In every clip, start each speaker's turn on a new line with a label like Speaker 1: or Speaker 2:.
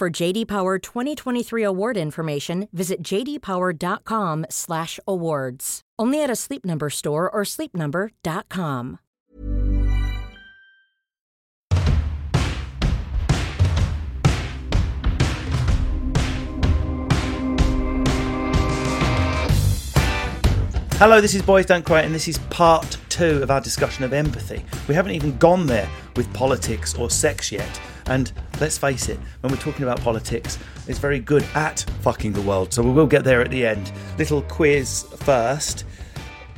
Speaker 1: For JD Power 2023 award information, visit jdpower.com/awards. Only at a Sleep Number store or sleepnumber.com.
Speaker 2: Hello, this is Boys Don't Cry, and this is part two of our discussion of empathy. We haven't even gone there with politics or sex yet. And let's face it, when we're talking about politics, it's very good at fucking the world. So we will get there at the end. Little quiz first.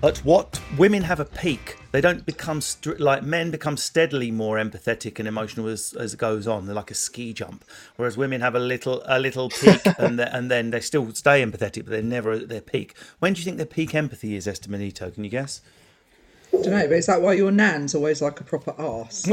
Speaker 2: At what women have a peak, they don't become str- like men become steadily more empathetic and emotional as, as it goes on. They're like a ski jump, whereas women have a little a little peak and the, and then they still stay empathetic, but they're never at their peak. When do you think their peak empathy is, Esther Manito? Can you guess?
Speaker 3: I don't know, but is that why your nan's always like a proper arse?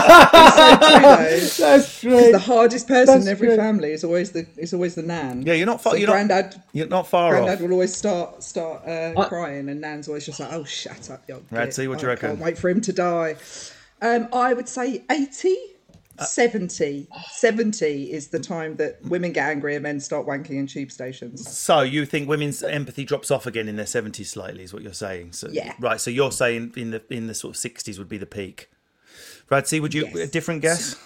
Speaker 3: That's
Speaker 4: That's
Speaker 3: Because
Speaker 4: true.
Speaker 3: the hardest person
Speaker 4: That's
Speaker 3: in every
Speaker 4: true.
Speaker 3: family is always the is always the nan.
Speaker 2: Yeah, you're not far.
Speaker 3: So
Speaker 2: you're, not,
Speaker 3: granddad,
Speaker 2: you're not far
Speaker 3: granddad
Speaker 2: off.
Speaker 3: will always start start uh,
Speaker 4: I-
Speaker 3: crying, and nan's always just like, "Oh, shut up, young
Speaker 2: Radzi, what do you
Speaker 3: I
Speaker 2: reckon?
Speaker 3: Can't wait for him to die." Um, I would say 80,
Speaker 2: Uh, Uh,
Speaker 3: 70. 70 is the time that women get angry and men start wanking in tube stations.
Speaker 2: So you think women's empathy drops off again in their seventies slightly, is what you're saying? So,
Speaker 3: Yeah.
Speaker 2: Right. So you're saying in the in the sort of sixties would be the peak. Radzi, would you
Speaker 3: Yes.
Speaker 2: a different guess?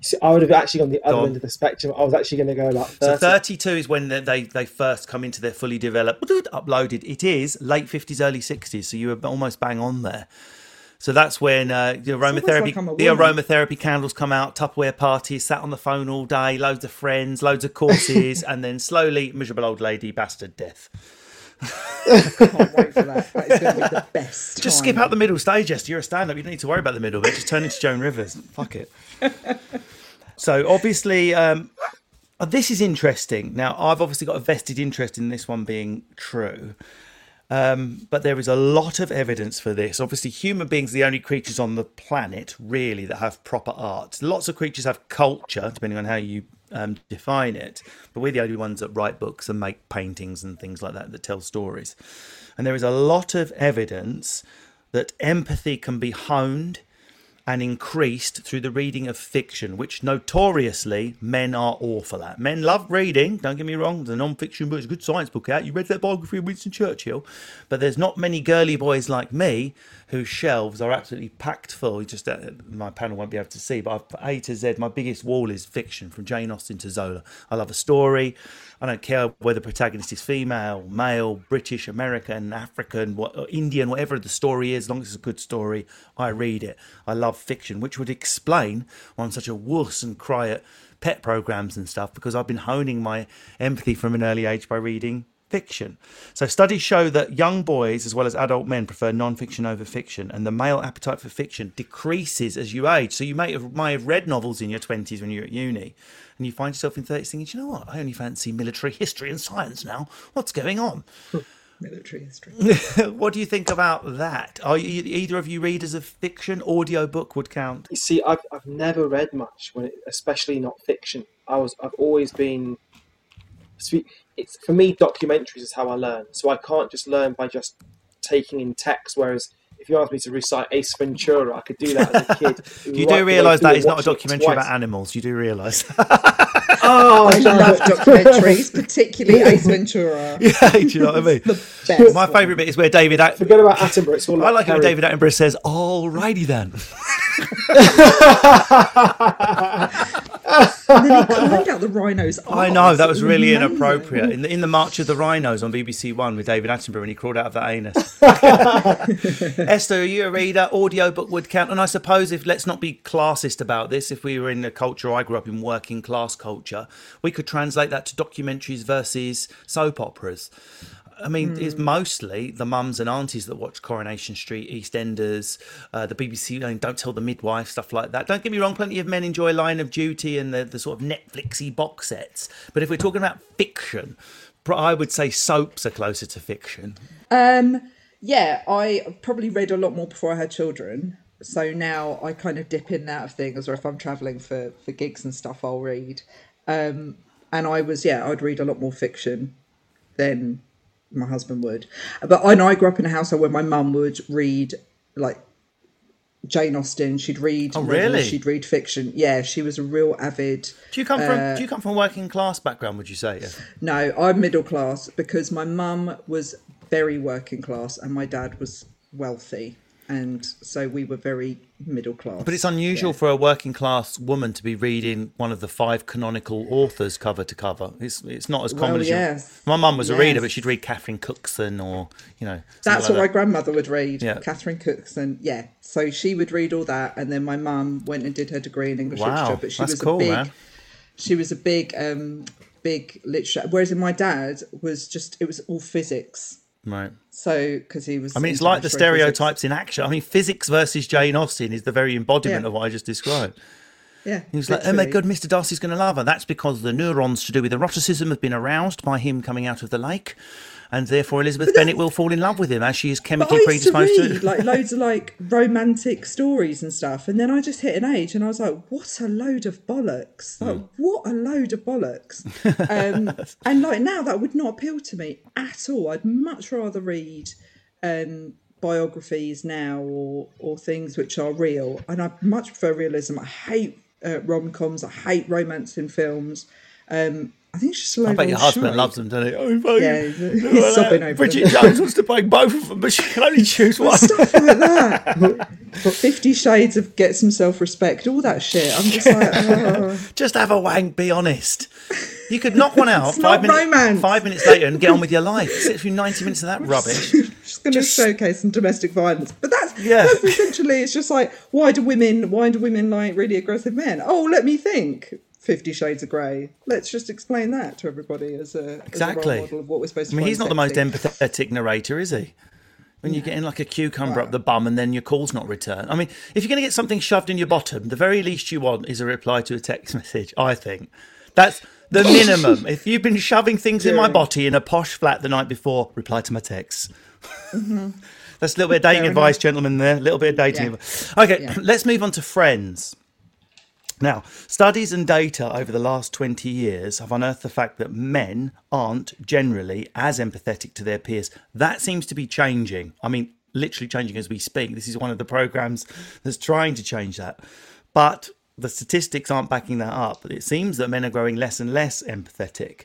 Speaker 4: See, I would have actually gone the other
Speaker 2: Go
Speaker 4: end of the spectrum. I was actually going to go about 30.
Speaker 2: So 32 is when they, they they first come into their fully developed uploaded. It is late 50s, early 60s. So you were almost bang on there. So that's when uh, the aromatherapy
Speaker 3: like
Speaker 2: the aromatherapy candles come out, Tupperware parties, sat on the phone all day, loads of friends, loads of courses, and then slowly miserable old lady bastard death.
Speaker 3: Can't wait for that. That is going to be the best.
Speaker 2: Just
Speaker 3: time.
Speaker 2: skip out the middle stage, Esther. You're a stand up. You don't need to worry about the middle bit. Just turn into Joan Rivers. Fuck it. so, obviously, um, uh, this is interesting. Now, I've obviously got a vested interest in this one being true. Um, but there is a lot of evidence for this. Obviously, human beings are the only creatures on the planet, really, that have proper art. Lots of creatures have culture, depending on how you um, define it. But we're the only ones that write books and make paintings and things like that that tell stories. And there is a lot of evidence that empathy can be honed and increased through the reading of fiction, which notoriously men are awful at. Men love reading, don't get me wrong, the non fiction book is a good science book out. You read that biography of Winston Churchill, but there's not many girly boys like me whose shelves are absolutely packed full. You Just uh, my panel won't be able to see, but I've A to Z, my biggest wall is fiction from Jane Austen to Zola. I love a story. I don't care whether the protagonist is female, male, British, American, African, what, Indian, whatever the story is, as long as it's a good story, I read it. I love fiction, which would explain why I'm such a wuss and cry at pet programs and stuff because I've been honing my empathy from an early age by reading fiction. So studies show that young boys as well as adult men prefer non-fiction over fiction and the male appetite for fiction decreases as you age. So you may have, may have read novels in your 20s when you're at uni and you find yourself in 30s thinking, you know what, I only fancy military history and science now. What's going on? Hmm.
Speaker 3: military history.
Speaker 2: what do you think about that? Are you, either of you readers of fiction? Audio book would count.
Speaker 4: You see, I've, I've never read much, when it, especially not fiction. I was I've always been. It's for me, documentaries is how I learn. So I can't just learn by just taking in text. Whereas if you asked me to recite Ace Ventura, I could do that as a kid.
Speaker 2: You
Speaker 4: right
Speaker 2: do realise
Speaker 4: through
Speaker 2: that
Speaker 4: and
Speaker 2: is not a documentary about animals. You do realise.
Speaker 4: Oh,
Speaker 3: I love documentaries, particularly Ace Ventura.
Speaker 2: yeah, do you know what I mean?
Speaker 3: Best
Speaker 2: My
Speaker 3: one.
Speaker 2: favourite bit is where David. At-
Speaker 4: Forget about Attenborough. It's all
Speaker 2: I like
Speaker 4: like
Speaker 2: it when David Attenborough says, "Alrighty then."
Speaker 3: And then he climbed out the rhino's
Speaker 2: I know that was really
Speaker 3: amazing.
Speaker 2: inappropriate in the in the March of the Rhinos on BBC One with David Attenborough when he crawled out of that anus. Esther, are you a reader? Audiobook would count, and I suppose if let's not be classist about this, if we were in a culture I grew up in, working class culture, we could translate that to documentaries versus soap operas. I mean, it's mostly the mums and aunties that watch Coronation Street, EastEnders, uh, the BBC, I mean, Don't Tell the Midwife, stuff like that. Don't get me wrong, plenty of men enjoy Line of Duty and the, the sort of Netflixy box sets. But if we're talking about fiction, I would say soaps are closer to fiction.
Speaker 3: Um, yeah, I probably read a lot more before I had children. So now I kind of dip in and out of things, or if I'm traveling for, for gigs and stuff, I'll read. Um, and I was, yeah, I'd read a lot more fiction than my husband would. But I know I grew up in a household where my mum would read like Jane Austen. She'd read,
Speaker 2: Oh,
Speaker 3: novels,
Speaker 2: really?
Speaker 3: She'd read fiction. Yeah, she was a real avid.
Speaker 2: Do you come from Do you uh, come from a working class background? Would you say?
Speaker 3: No, I'm middle class because my mum was very working class and my dad was wealthy, and so we were very middle class.
Speaker 2: But it's unusual for a working class woman to be reading one of the five canonical authors cover to cover. It's it's not as common
Speaker 3: Well,
Speaker 2: as you-
Speaker 3: yes.
Speaker 2: My mum was a reader, but she'd read Catherine Cookson or you know.
Speaker 3: That's
Speaker 2: like
Speaker 3: what my
Speaker 2: that.
Speaker 3: grandmother would read.
Speaker 2: Yeah.
Speaker 3: Catherine Cookson. Yeah. So she would read all that, and then my mum went and did her degree in English
Speaker 2: Wow,
Speaker 3: literature. But she
Speaker 2: that's
Speaker 3: was
Speaker 2: cool,
Speaker 3: a big.
Speaker 2: man.
Speaker 3: She was a big, um, big literature. Whereas in my dad was just it was all physics.
Speaker 2: Right.
Speaker 3: So because he was.
Speaker 2: I mean, it's like the
Speaker 3: astrophysics.
Speaker 2: stereotypes in action. I mean, physics versus Jane Austen is the very embodiment
Speaker 3: Yeah.
Speaker 2: of what I just described.
Speaker 3: Yeah.
Speaker 2: He was like, "Oh my god, Mr. Darcy's going to love her." That's because the neurons to do with eroticism have been aroused by him coming out of the lake, and therefore Elizabeth Bennet will fall in love with him as she is chemically
Speaker 3: used to
Speaker 2: predisposed
Speaker 3: read
Speaker 2: to.
Speaker 3: like loads of like romantic stories and stuff, and then I just hit an age, and I was like, "What a load of bollocks! Like,
Speaker 2: Mm.
Speaker 3: what a load of bollocks!" um, and like now, that would not appeal to me at all. I'd much rather read um, biographies now or or things which are real, and I much prefer realism. I hate uh, rom coms. I hate romance in films. Um, I think it's just a load
Speaker 2: I bet your husband loves them, doesn't he? Oh.
Speaker 3: Yeah, he's- he's
Speaker 2: uh,
Speaker 3: sobbing over
Speaker 2: Bridget
Speaker 3: them.
Speaker 2: Jones wants to bang both of them, but she can only choose one.
Speaker 3: stuff like that. But Fifty Shades of Get Some Self Respect, all that shit. I'm just like, oh.
Speaker 2: Just have a wank. Be honest. You could knock one out five minutes.
Speaker 3: romance.
Speaker 2: Five minutes later and get on with your life. Sit through ninety minutes of that rubbish.
Speaker 3: just going to
Speaker 2: Just-
Speaker 3: showcase some domestic violence. But that's
Speaker 2: Yeah.
Speaker 3: that's essentially it's just like why do women why do women like really aggressive men? Oh, let me think. Fifty Shades of Grey. Let's just explain that to everybody as a,
Speaker 2: Exactly.
Speaker 3: as a role model of what we're supposed to.
Speaker 2: I
Speaker 3: mean,
Speaker 2: he's not the most empathetic narrator, is he? When you get in like a cucumber up the bum and then your call's not returned. I mean, if you're going to get something shoved in your bottom, the very least you want is a reply to a text message, I think. That's the minimum. if you've been shoving things in my body in a posh flat the night before, reply to my texts. Mm-hmm. That's a little bit of dating
Speaker 3: Fair
Speaker 2: advice,
Speaker 3: enough.
Speaker 2: gentlemen, there. A little bit of dating
Speaker 3: Yeah.
Speaker 2: advice. Okay,
Speaker 3: Yeah.
Speaker 2: let's move on to friends. Now, studies and data over the last 20 years have unearthed the fact that men aren't generally as empathetic to their peers. That seems to be changing. I mean, literally changing as we speak. This is one of the programs that's trying to change that. But the statistics aren't backing that up. It seems that men are growing less and less empathetic.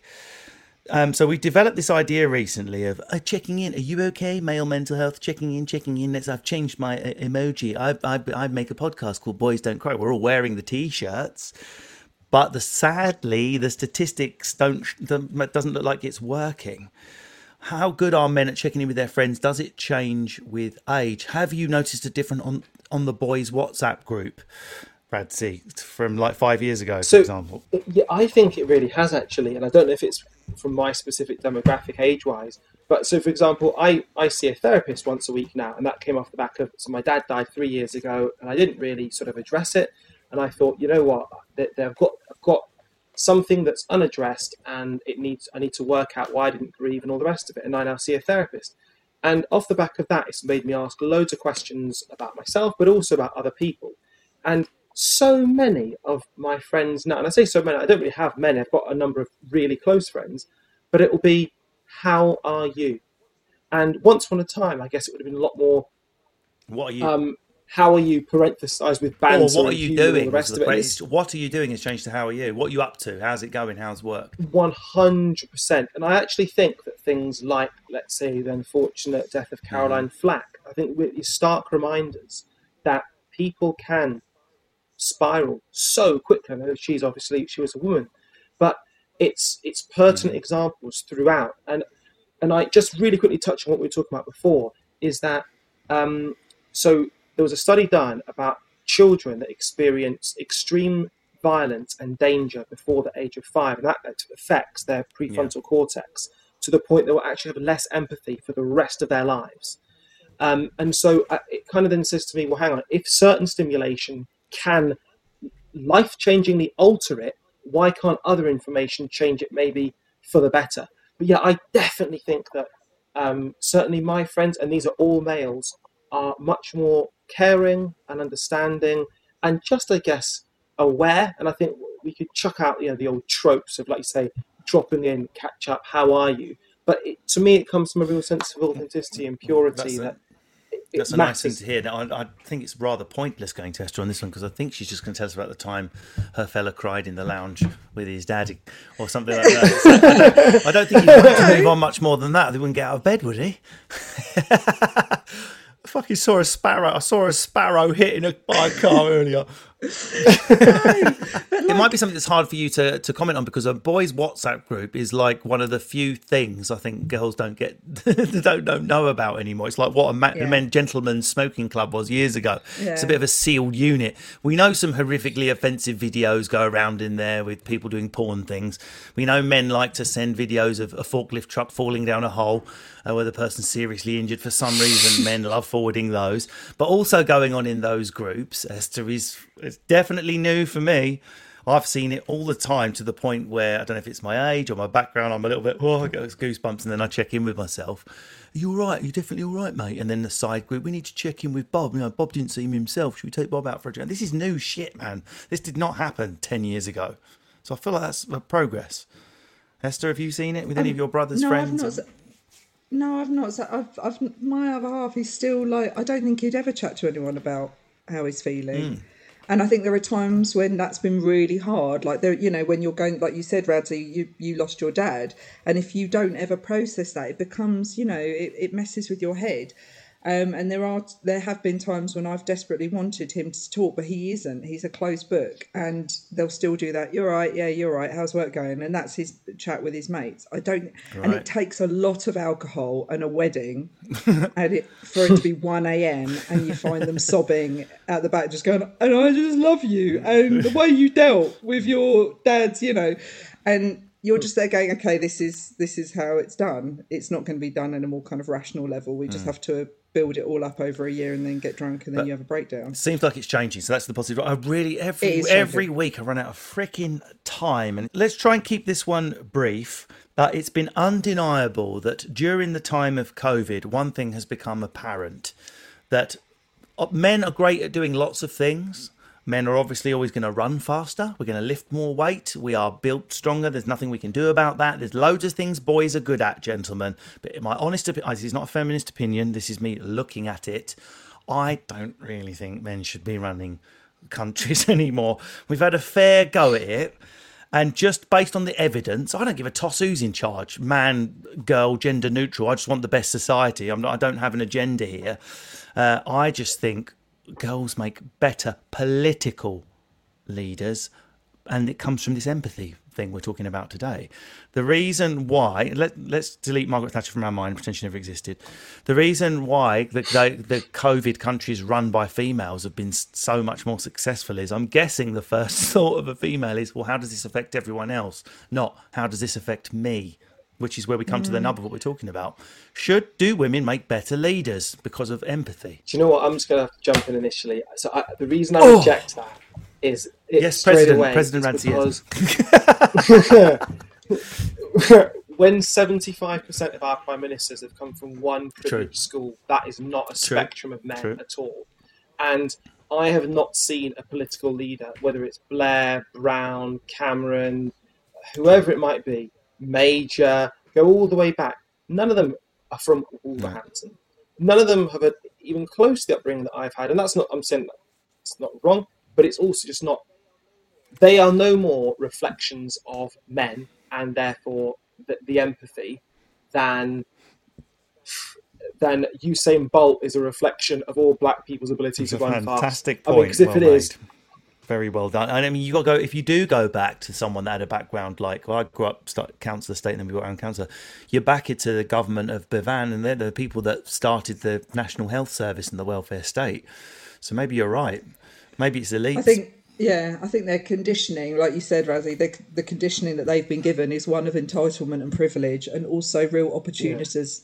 Speaker 2: Um, so we developed this idea recently of uh, checking in. Are you okay? Male mental health. Checking in, checking in. Let's. I've changed my uh, emoji. I, I I make a podcast called Boys Don't Cry. We're all wearing the t-shirts, but the sadly the statistics don't the- doesn't look like it's working. How good are men at checking in with their friends? Does it change with age? Have you noticed a different on on the boys' WhatsApp group, Brad C, from like five years ago, for example?
Speaker 4: Yeah, I think it really has actually, and I don't know if it's from my specific demographic age wise. But so, for example, I, I see a therapist once a week now, and that came off the back of so my dad died three years ago, and I didn't really sort of address it. And I thought, you know what, they, they've got I've got something that's unaddressed, and it needs I need to work out why I didn't grieve and all the rest of it. And I now see a therapist. And off the back of that, it's made me ask loads of questions about myself, but also about other people. And so many of my friends now, and I say so many, I don't really have many, I've got a number of really close friends, but it will be, How are you? And once upon a time, I guess it would have been a lot more,
Speaker 2: What are you?
Speaker 4: um, How are you, parenthesized with
Speaker 2: or what are you doing?
Speaker 4: The rest
Speaker 2: was
Speaker 4: of
Speaker 2: the
Speaker 4: it. And.
Speaker 2: What are you doing has changed to how are you? What are you up to? How's it going? How's work?
Speaker 4: One hundred percent, and I actually think that things like, let's say, the unfortunate death of Caroline Flack, I think we're stark reminders that people can spiral so quickly. I know she's obviously she was a woman, but it's it's pertinent examples throughout. And and I just really quickly touch on what we were talking about before is that um, so there was a study done about children that experience extreme violence and danger before the age of five, and that affects their prefrontal yeah. cortex to the point they will actually have less empathy for the rest of their lives. Um, and so uh, it kind of then says to me, well, hang on, if certain stimulation can life changingly alter it, why can't other information change it maybe for the better? But yeah, I definitely think that um, certainly my friends, and these are all males, are much more caring and understanding and just, I guess, aware. And I think we could chuck out, you know, the old tropes of, like you say, dropping in, catch up, how are you? But it, to me, it comes from a real sense of authenticity and purity that
Speaker 2: that's a nice thing to hear. Now, I, I, think it's rather pointless going to Esther on this one because I think she's just going to tell us about the time her fella cried in the lounge with his daddy or something like that. So I, don't, I, don't, think he'd want to move on much more than that. They wouldn't get out of bed, would he? I fucking saw a sparrow. I saw a sparrow hitting a by a car earlier. it might be something that's hard for you to, to comment on because a boys' WhatsApp group is like one of the few things I think girls don't get don't don't know about anymore. It's like what a ma- yeah. men gentlemen's smoking club was years ago. Yeah. It's a bit of a sealed unit. We know some horrifically offensive videos go around in there with people doing porn things. We know men like to send videos of a forklift truck falling down a hole uh, where the person's seriously injured. For some reason, men love forwarding those. But also going on in those groups, Esther is it's definitely new for me. I've seen it all the time to the point where I don't know if it's my age or my background. I'm a little bit, oh, I get goosebumps, and then I check in with myself. Are you all right? Are you definitely all right, mate? And then the side group, we need to check in with Bob. You know, Bob didn't see him himself. Should we take Bob out for a drink? This is new shit, man. This did not happen 10 years ago. So I feel like that's progress. Esther, have you seen it with any um, of your brother's
Speaker 3: no,
Speaker 2: friends?
Speaker 3: I've not, no, I've not. I've, I've, my other half, he's still like, I don't think he'd ever chat to anyone about how he's feeling. Mm and I think there are times when that's been really hard. Like there, you know, when you're going, like you said, Radzi, you you lost your dad, and if you don't ever process that, it becomes, you know, it, it messes with your head. Um, and there are there have been times when I've desperately wanted him to talk, but he isn't. He's a closed book, and they'll still do that. You're right, yeah, you're right. How's work going? And that's his chat with his mates. I don't, right. and it takes a lot of alcohol and a wedding, and it for it to be one a.m. and you find them sobbing at the back, just going, and I just love you, and the way you dealt with your dad's, you know, and you're just there going, okay, this is this is how it's done. It's not going to be done at a more kind of rational level. We just mm. have to build it all up over a year and then get drunk and then but you have a breakdown.
Speaker 2: Seems like it's changing, so that's the positive. I really every every week I run out of freaking time, and let's try and keep this one brief. But it's been undeniable that during the time of COVID, one thing has become apparent that uh, men are great at doing lots of things Men are obviously always going to run faster. We're going to lift more weight. We are built stronger. There's nothing we can do about that. There's loads of things boys are good at, gentlemen. But my honest opinion, this is not a feminist opinion. This is me looking at it. I don't really think men should be running countries anymore. We've had a fair go at it. And just based on the evidence, I don't give a toss who's in charge man, girl, gender neutral. I just want the best society. I'm not, I don't have an agenda here. Uh, I just think girls make better political leaders, and it comes from this empathy thing we're talking about today. The reason why, let, us delete Margaret Thatcher from our mind, pretend she never existed. The reason why the, the, the, COVID countries run by females have been so much more successful is I'm guessing the first thought of a female is, well, how does this affect everyone else? Not, how does this affect me? Which is where we come mm. to the mm. nub of what we're talking about. Should do women make better leaders because of empathy?
Speaker 4: Do you know what? I'm just going to jump in initially. So I, the reason I oh. reject that is
Speaker 2: yes, President away President Rancy because
Speaker 4: when 75% of our prime ministers have come from one privileged school, that is not a True. spectrum of men True. at all. And I have not seen a political leader, whether it's Blair, Brown, Cameron, whoever it might be, Major, go all the way back. None of them are from Wolverhampton. None of them have a, even close to the upbringing that I've had, and that's not. I'm saying that it's not wrong, but it's also just not. They are no more reflections of men, and therefore the, the empathy, than then Usain Bolt is a reflection of all black people's ability
Speaker 2: It's
Speaker 4: to
Speaker 2: a
Speaker 4: run
Speaker 2: fantastic
Speaker 4: fast. I mean, if
Speaker 2: well
Speaker 4: it is,
Speaker 2: made. Very well done. And I mean, you got to go if you do go back to someone that had a background like well, I grew up start, council estate, and then we got around council. You're back into the government of Bevan, and they're the people that started the National Health Service and the welfare state. So maybe you're right. Maybe it's elite.
Speaker 3: I think, yeah, I think their conditioning, like you said, Radzi, the, the conditioning that they've been given is one of entitlement and privilege, and also real opportunities,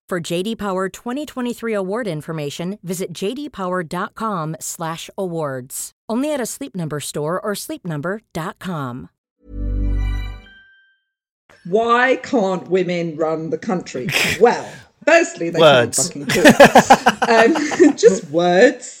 Speaker 1: For JD Power 2023 award information, visit jdpower.com/awards. Only at a Sleep Number store or sleepnumber.com.
Speaker 3: Why can't women run the country? Well, firstly, they
Speaker 2: Words.
Speaker 3: can't fucking talk. um, just words.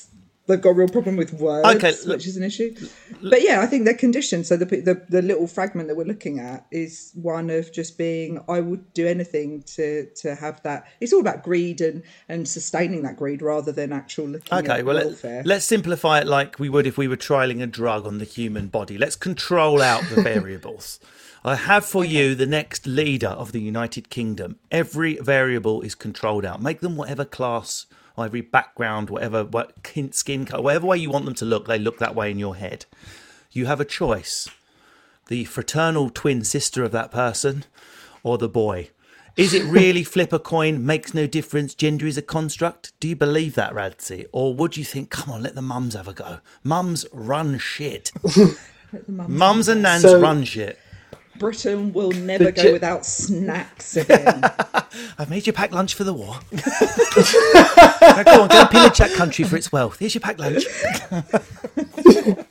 Speaker 3: They've got a real problem with words,
Speaker 2: Okay, look-
Speaker 3: which is an issue. But yeah, I think they're conditioned. So the, the the little fragment that we're looking at is one of just being. I would do anything to to have that. It's all about greed and and sustaining that greed rather than actual looking
Speaker 2: Okay,
Speaker 3: at
Speaker 2: well,
Speaker 3: welfare.
Speaker 2: let, let's simplify it like we would if we were trialing a drug on the human body. Let's control out the variables. I have for you the next leader of the United Kingdom. Every variable is controlled out. Make them whatever class, every background, whatever what skin color, whatever way you want them to look, they look that way in your head. You have a choice. The fraternal twin sister of that person or the boy. Is it really flip a coin, makes no difference, gender is a construct? Do you believe that, Radzi? Or would you think, come on, let the mums have a go? Mums run shit. mums and nans
Speaker 4: So-
Speaker 2: run shit.
Speaker 3: Britain will never
Speaker 4: The
Speaker 3: go
Speaker 4: ge-
Speaker 3: without snacks again.
Speaker 2: I've made you pack lunch for the war. now go on, go and pillage that country for its wealth. Here's your packed lunch.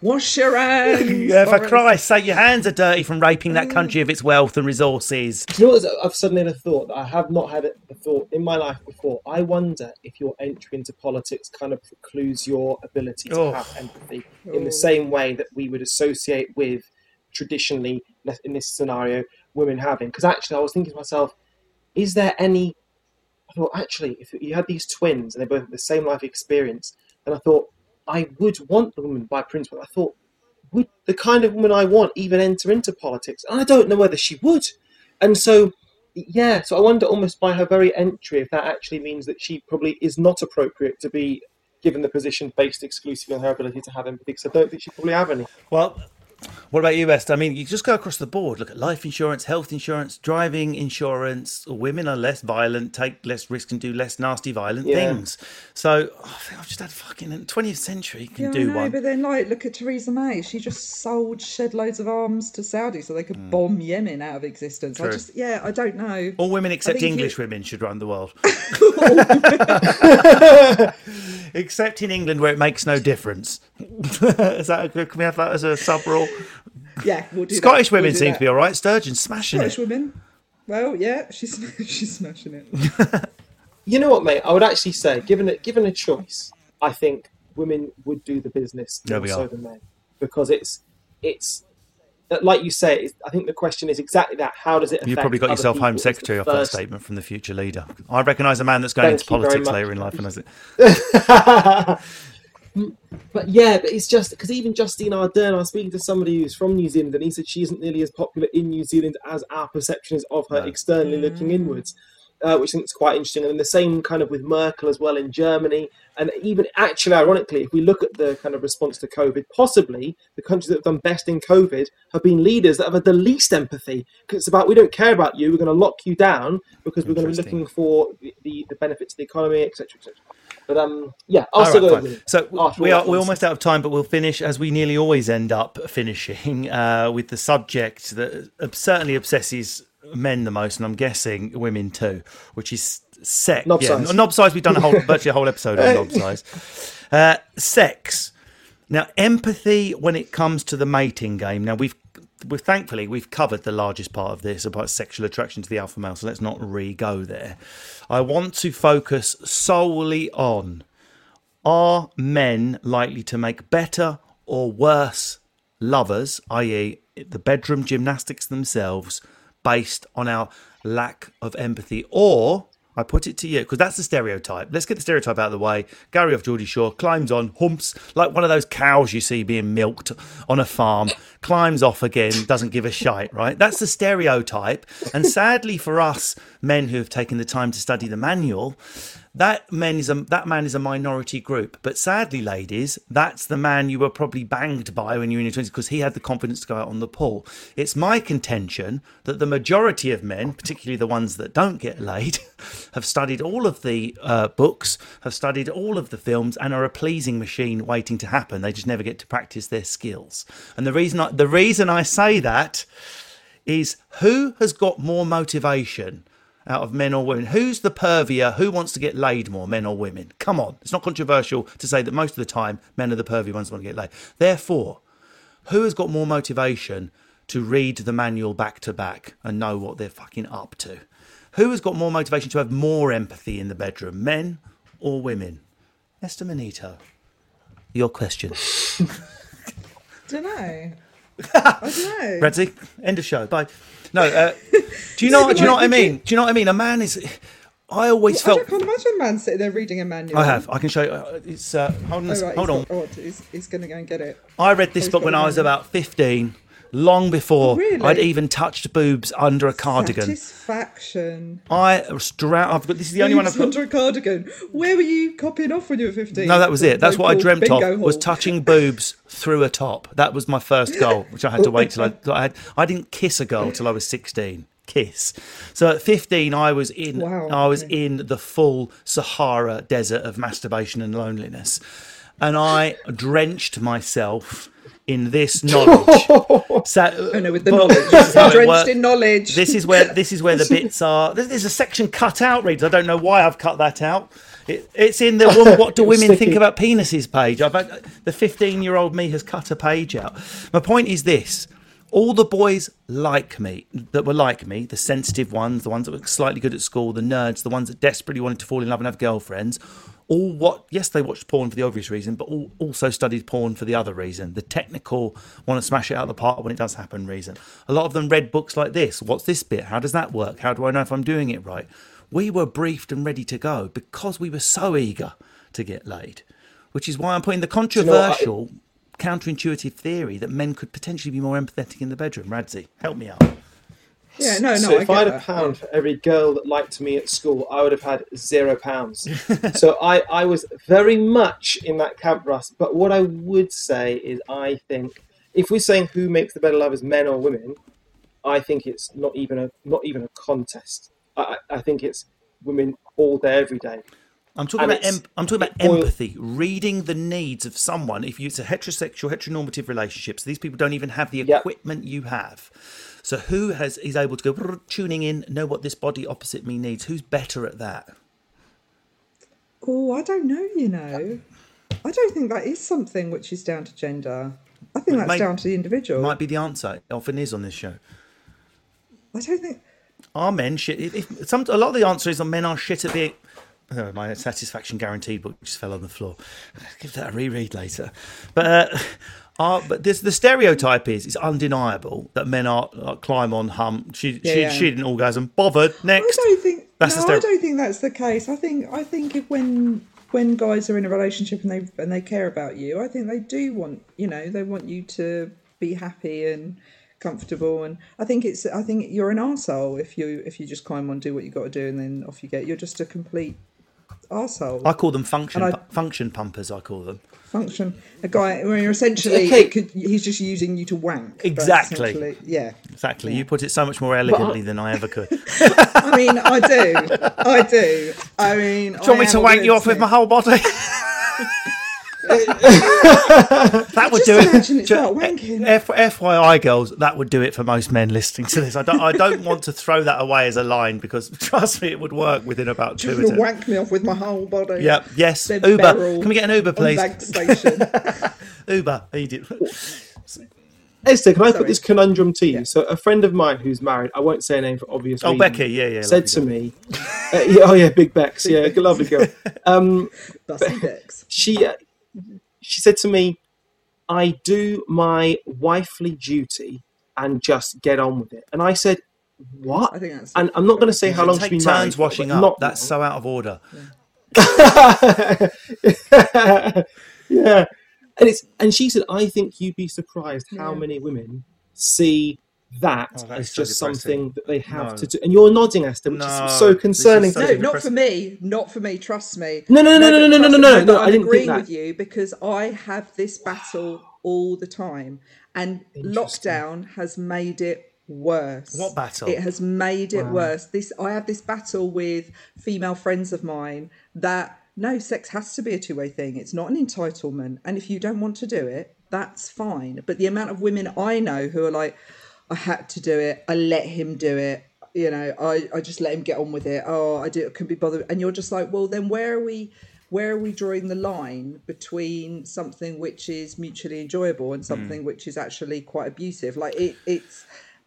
Speaker 3: Wash your hands.
Speaker 2: Yeah, for
Speaker 3: Boris.
Speaker 2: Christ's sake, your hands are dirty from raping that country of its wealth and resources.
Speaker 4: Do you know what I've suddenly had a thought that I have not had a thought in my life before? I wonder if your entry into politics kind of precludes your ability to
Speaker 2: Oh.
Speaker 4: have empathy in the same way that we would associate with traditionally, in this scenario, women having. Because actually, I was thinking to myself, is there any. I thought, actually, if you had these twins and they both had the same life experience, then I thought, I would want the woman by principle. I thought, would the kind of woman I want even enter into politics? And I don't know whether she would. And so, yeah, so I wonder almost by her very entry if that actually means that she probably is not appropriate to be given the position based exclusively on her ability to have empathy, because I don't think she probably have any.
Speaker 2: Well, what about you, West? I mean, you just go across the board. Look at life insurance, health insurance, driving insurance. Women are less violent, take less risk, and do less nasty, violent
Speaker 4: Yeah.
Speaker 2: things. So I think I've just had fucking 20th century. Can
Speaker 3: Yeah,
Speaker 2: do
Speaker 3: know,
Speaker 2: one.
Speaker 3: but then like look at Theresa May. She just sold shed loads of arms to Saudi so they could
Speaker 2: Hmm.
Speaker 3: bomb Yemen out of existence. I just yeah, I don't know.
Speaker 2: All women except English
Speaker 3: you-
Speaker 2: women should run the world. except in England, where it makes no difference. Is that a good? Can we have that as a sub rule?
Speaker 3: Yeah, we'll do
Speaker 2: Scottish
Speaker 3: that. We'll
Speaker 2: women
Speaker 3: do
Speaker 2: seem
Speaker 3: that.
Speaker 2: to be all right. Sturgeon smashing
Speaker 3: Scottish
Speaker 2: it.
Speaker 3: women. Well, yeah, she's she's smashing it.
Speaker 4: You know what, mate? I would actually say, given a, given a choice, I think women would do the business
Speaker 2: There
Speaker 4: more so than men because it's it's like you say. I think the question is exactly that. How does it?
Speaker 2: Affect You
Speaker 4: affect
Speaker 2: probably got yourself? Home Secretary off that statement from the future leader. I recognise a man that's going
Speaker 4: Thank
Speaker 2: into politics
Speaker 4: much.
Speaker 2: later in life, and I said, mm,
Speaker 4: But yeah, but it's just because even Jacinda Ardern, I was speaking to somebody who's from New Zealand, and he said she isn't nearly as popular in New Zealand as our perception is of her externally looking mm. inwards, uh, which I think is quite interesting. And the same kind of with Merkel as well in Germany. And even actually, ironically, if we look at the kind of response to COVID, possibly the countries that have done best in COVID have been leaders that have had the least empathy. Because it's about we don't care about you, we're going to lock you down because we're going to be looking for the, the, the benefits of the economy, etc., etc. But um, yeah, I'll
Speaker 2: All
Speaker 4: still
Speaker 2: right,
Speaker 4: go.
Speaker 2: So
Speaker 4: After
Speaker 2: we are we're almost out of time, but we'll finish as we nearly always end up finishing uh, with the subject that certainly obsesses men the most, and I'm guessing women too, which is sex.
Speaker 4: Knob
Speaker 2: yeah,
Speaker 4: size.
Speaker 2: knob size. We've done a whole virtually a whole episode on knob size. Uh, sex. Now, empathy when it comes to the mating game. Now we've. We've thankfully we've covered the largest part of this about sexual attraction to the alpha male, so let's not re-go there. I want to focus solely on are men likely to make better or worse lovers, i.e., the bedroom gymnastics themselves, based on our lack of empathy? Or, I put it to you, because that's the stereotype. Let's get the stereotype out of the way. Gary off Geordie Shore climbs on, humps, like one of those cows you see being milked on a farm, climbs off again, doesn't give a shite, right? That's the stereotype. And sadly for us, men who have taken the time to study the manual, that man is a that man is a minority group. But sadly, ladies, that's the man you were probably banged by when you were in your twenties because he had the confidence to go out on the pool. It's my contention that the majority of men, particularly the ones that don't get laid, have studied all of the uh, books, have studied all of the films, and are a pleasing machine waiting to happen. They just never get to practice their skills. And the reason I, the reason I say that is who has got more motivation out of men or women? Who's the pervier? Who wants to get laid more, men or women? Come on. It's not controversial to say that most of the time men are the pervy ones want to get laid. Therefore, who has got more motivation to read the manual back to back and know what they're fucking up to? Who has got more motivation to have more empathy in the bedroom, men or women? Esther Manito, your question.
Speaker 3: don't know. I don't know.
Speaker 2: Radzi, end of show. Bye. No, uh, do you know? Do you know what I mean? Do you know what I mean? A man is. I always
Speaker 3: I
Speaker 2: felt.
Speaker 3: don't- can't imagine a man sitting there reading a manual.
Speaker 2: I have. I can show you. uh, It's uh, hold on.
Speaker 3: Oh, right,
Speaker 2: hold
Speaker 3: he's
Speaker 2: on.
Speaker 3: got- oh, he's, he's going to go and get it.
Speaker 2: I read this
Speaker 3: he's
Speaker 2: book when I was about fifteen, long before oh,
Speaker 3: Really?
Speaker 2: I'd even touched boobs under a cardigan.
Speaker 3: Satisfaction.
Speaker 2: I was dra- I've got. This is the only one I've got.
Speaker 3: under a cardigan. Where were you copying off when you were 15?
Speaker 2: No, that was it. That's what I dreamt
Speaker 3: bingo
Speaker 2: of was touching boobs through a top. That was my first goal, which I had to wait till I. I, had, I didn't kiss a girl till I was sixteen. Kiss. So at fifteen, I was in.
Speaker 3: Wow,
Speaker 2: I was in the full Sahara desert of masturbation and loneliness, and I drenched myself in this knowledge. so,
Speaker 3: Oh no, with the
Speaker 2: but
Speaker 3: knowledge.
Speaker 2: this is how it
Speaker 3: Drenched
Speaker 2: worked.
Speaker 3: in knowledge.
Speaker 2: This is where this is where the bits are. There's, there's a section cut out, reads. I don't know why I've cut that out. It, it's in the wo- what do
Speaker 4: It was
Speaker 2: women think about penises page. I've had, the 15 year old me has cut a page out. My point is this. All the boys like me, that were like me, the sensitive ones, the ones that were slightly good at school, the nerds, the ones that desperately wanted to fall in love and have girlfriends, all what yes they watched porn for the obvious reason but all, also studied porn for the other reason the technical want to smash it out of the park when it does happen reason. A lot of them read books like this. What's this bit? How does that work? How do i know if i'm doing it right? We were briefed and ready to go because we were so eager to get laid which is why i'm putting the
Speaker 4: know what, I-
Speaker 2: controversial counterintuitive theory that men could potentially be more empathetic in the bedroom. Radzi help me out
Speaker 3: yeah, no, no.
Speaker 4: so if I
Speaker 3: get
Speaker 4: had a pound for every girl that liked me at school, I would have had zero pounds. so I, I was very much in that camp, Russ. But what I would say is, I think if we're saying who makes the better lovers, men or women, I think it's not even a not even a contest. I, I I think it's women all day, every day.
Speaker 2: I'm talking
Speaker 4: And
Speaker 2: about em- I'm talking about
Speaker 4: it
Speaker 2: empathy, reading the needs of someone. If you, it's a heterosexual, heteronormative relationship, so these people don't even have the
Speaker 4: Yep.
Speaker 2: equipment you have. So who has is able to go tuning in, know what this body opposite me needs? Who's better at that?
Speaker 3: Oh, I don't know, you know. I don't think that is something which is down to gender. I think that's
Speaker 2: may-
Speaker 3: down to the individual.
Speaker 2: Might be the answer. It often is on this show.
Speaker 3: I don't think.
Speaker 2: Are men shit? If, if some a lot of the answer is that men are shit at being Oh, my satisfaction guaranteed book just fell on the floor. Give that a reread later. But uh, uh, but this the stereotype is it's undeniable that men are like, climb on hump. She
Speaker 3: Yeah,
Speaker 2: she,
Speaker 3: yeah.
Speaker 2: she didn't orgasm. Bothered. Next.
Speaker 3: I don't think.
Speaker 2: That's the
Speaker 3: no, I don't think that's the case. I think I think if when when guys are in a relationship and they and they care about you, I think they do want you know they want you to be happy and comfortable. And I think it's I think you're an arsehole if you if you just climb on, do what you got to do, and then off you get. You're just a complete arsehole.
Speaker 2: I call them function
Speaker 3: I-
Speaker 2: function pumpers. I call them.
Speaker 3: Function a guy where you're essentially
Speaker 4: Okay.
Speaker 3: could, he's just using you to wank.
Speaker 2: Exactly.
Speaker 3: Yeah.
Speaker 2: Exactly. You put it so much more elegantly than I ever could.
Speaker 3: I mean, I do. I do. I mean, do
Speaker 2: you want me to wank you off with my whole body? that would
Speaker 3: Just
Speaker 2: do it.
Speaker 3: imagine it's
Speaker 2: Ju-
Speaker 3: wanking.
Speaker 2: F- FYI, girls, that would do it for most men listening to this. I don't, I don't want to throw that away as a line because trust me, it would work within about two
Speaker 3: You're wank me off with my whole body.
Speaker 2: Yep. Yes.
Speaker 3: Dead
Speaker 2: Uber. Can we get an Uber, please?
Speaker 3: Bank station.
Speaker 2: Uber. He.
Speaker 4: Esther, can I
Speaker 3: Sorry.
Speaker 4: put this conundrum to you? So, a friend of mine who's married, I won't say her name for obvious
Speaker 2: Oh,
Speaker 4: reasons,
Speaker 2: Becky. Yeah, yeah.
Speaker 4: said to
Speaker 2: girl.
Speaker 4: me, uh, yeah, "Oh yeah, Big Bex, yeah, good, lovely girl." Um,
Speaker 3: Dusty dicks.
Speaker 4: she uh, she said to me, "I do my wifely duty and just get on with it." And I said, "What?"
Speaker 3: I think that's-
Speaker 4: and I'm not going to say how long she's
Speaker 2: Take
Speaker 4: been
Speaker 2: turns
Speaker 4: married.
Speaker 2: washing
Speaker 4: but
Speaker 2: up.
Speaker 4: not
Speaker 2: That's so out of order.
Speaker 4: yeah, and it's and she said, "I think you'd be surprised how many women see." That
Speaker 2: Oh, that is
Speaker 4: as
Speaker 2: so
Speaker 4: just
Speaker 2: depressing.
Speaker 4: something that they have
Speaker 2: No.
Speaker 4: to do, and you're nodding, Esther, which
Speaker 2: No,
Speaker 4: is so
Speaker 2: this is
Speaker 4: concerning.
Speaker 2: so
Speaker 4: to
Speaker 3: No,
Speaker 4: me.
Speaker 3: not for me. Not for me. Trust me.
Speaker 4: No, no, no, no,
Speaker 3: but
Speaker 4: no, no,
Speaker 3: trust
Speaker 4: no,
Speaker 3: me,
Speaker 4: no, no, I
Speaker 3: I'm
Speaker 4: didn't
Speaker 3: agreeing with you because I have this battle all the time, and lockdown has made it worse.
Speaker 2: What battle?
Speaker 3: It has made it worse. This I have this battle with female friends of mine that no, sex has to be a two way thing. It's not an entitlement, and if you don't want to do it, that's fine. But the amount of women I know who are like, I had to do it. I let him do it. You know, I, I just let him get on with it. Oh, I do. Couldn't be bothered. And you're just like, well, then where are we? Where are we drawing the line between something which is mutually enjoyable and hmm. something which is actually quite abusive? Like it, it's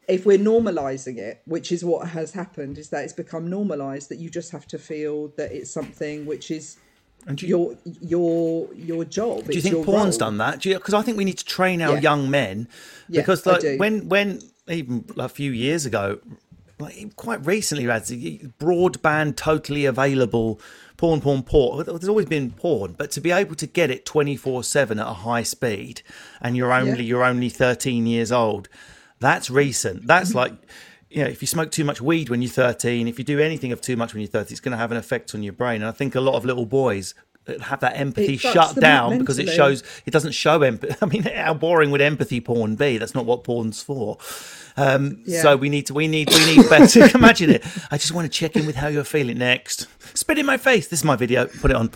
Speaker 3: if we're normalizing it, which is what has happened, is that it's become normalized that you just have to feel that it's something which is
Speaker 2: And you-
Speaker 3: your your your job.
Speaker 2: Do you think porn's done that? Because I think we need to train our
Speaker 3: Yeah.
Speaker 2: young men.
Speaker 3: Yeah,
Speaker 2: because like when when even a few years ago, like quite recently, broadband totally available porn, porn, porn. There's always been porn, but to be able to get it twenty four seven at a high speed, and you're only
Speaker 3: Yeah.
Speaker 2: you're only thirteen years old, that's recent. That's
Speaker 3: Mm-hmm.
Speaker 2: like. You know, if you smoke too much weed when you're 13, if you do anything of too much when you're 30, it's going to have an effect on your brain. And I think a lot of little boys have that empathy shut down because it shows it doesn't show empathy. I mean, how boring would empathy porn be? That's not what porn's for. Um,
Speaker 3: Yeah.
Speaker 2: So we need to, we need, we need better. Imagine it. I just want to check in with how you're feeling next. Spit in my face. This is my video. Put it on.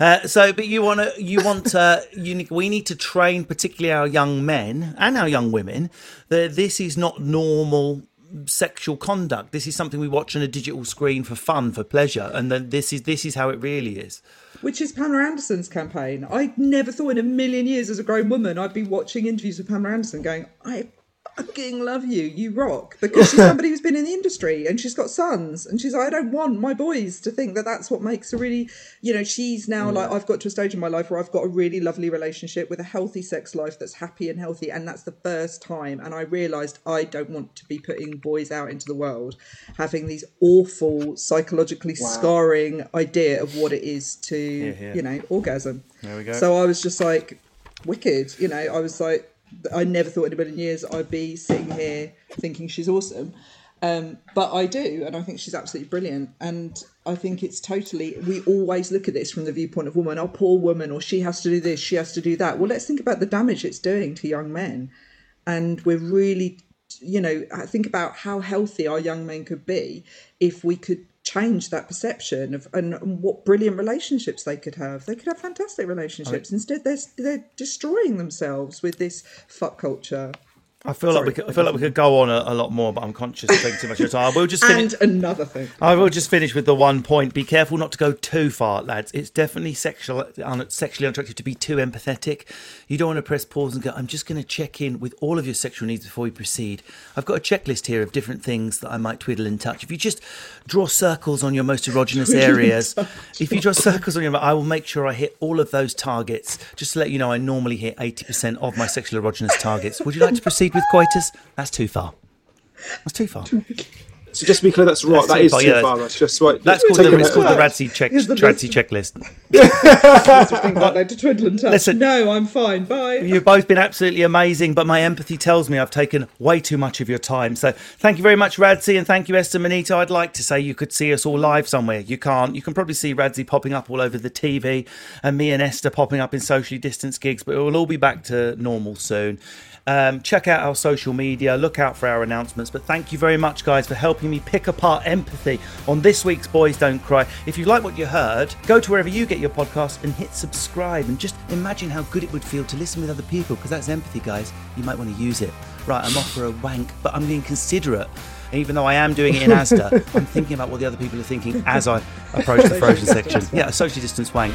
Speaker 2: Uh, so, but you want to, you want, uh, you, we need to train, particularly our young men and our young women, that this is not normal sexual conduct. This is something we watch on a digital screen for fun, for pleasure, and then this is this is how it really is.
Speaker 3: Which is Pamela Anderson's campaign. I never thought in a million years as a grown woman I'd be watching interviews with Pamela Anderson going, I fucking love you, you rock. Because she's somebody who's been in the industry and she's got sons. And she's like, I don't want my boys to think that that's what makes a really, you know, she's now mm. like, I've got to a stage in my life where I've got a really lovely relationship with a healthy sex life that's happy and healthy. And that's the first time. And I realised I don't want to be putting boys out into the world having these awful, psychologically scarring idea of what it is to,
Speaker 2: yeah.
Speaker 3: you know, orgasm.
Speaker 2: There we go.
Speaker 3: So I was just like, wicked. You know, I was like, I never thought in a million years I'd be sitting here thinking she's awesome. Um, but I do, and I think she's absolutely brilliant. And I think it's totally, we always look at this from the viewpoint of woman, oh, poor woman, or she has to do this, she has to do that. Well, let's think about the damage it's doing to young men. And we're really, you know, think about how healthy our young men could be if we could change that perception of and, and what brilliant relationships they could have. They could have fantastic relationships. Instead, they're they're destroying themselves with this fuck culture.
Speaker 2: I feel like we could, I feel like we could go on a, a lot more, but I'm conscious of taking too much of your time. We'll just finish.
Speaker 3: And another thing.
Speaker 2: I will just finish with the one point. Be careful not to go too far, lads. It's definitely sexual, sexually unattractive to be too empathetic. You don't want to press pause and go, I'm just going to check in with all of your sexual needs before we proceed. I've got a checklist here of different things that I might twiddle and touch. If you just draw circles on your most erogenous areas, if you draw circles on your, I will make sure I hit all of those targets. Just to let you know, I normally hit 80% of my sexual erogenous targets. Would you like to proceed with coitus? That's too far. That's too far.
Speaker 4: So just to be clear, that's right.
Speaker 2: That's
Speaker 4: That
Speaker 2: too
Speaker 4: is
Speaker 2: far,
Speaker 4: too
Speaker 2: yeah.
Speaker 4: far. That's just right.
Speaker 2: That's called the, it's called the
Speaker 3: Right.
Speaker 2: Radzi check,
Speaker 3: Here's the
Speaker 2: Radzi
Speaker 3: list.
Speaker 2: checklist.
Speaker 3: Think about that to twiddle and touch.
Speaker 2: Listen.
Speaker 3: no, I'm fine. Bye.
Speaker 2: You've both been absolutely amazing, but my empathy tells me I've taken way too much of your time. So thank you very much, Radzi, and thank you, Esther Manito. I'd like to say you could see us all live somewhere. You can't. You can probably see Radzi popping up all over the TV and me and Esther popping up in socially distanced gigs, but it will all be back to normal soon. Um, check out our social media, look out for our announcements. But thank you very much, guys, for helping me pick apart empathy on this week's Boys Don't Cry. If you like what you heard, go to wherever you get your podcast and hit subscribe. And just imagine how good it would feel to listen with other people, because that's empathy, guys. You might want to use it. Right, I'm off for a wank, but I'm being considerate. Even though I am doing it in Asda, I'm thinking about what the other people are thinking as I approach the frozen section. Yeah, a socially distanced wank.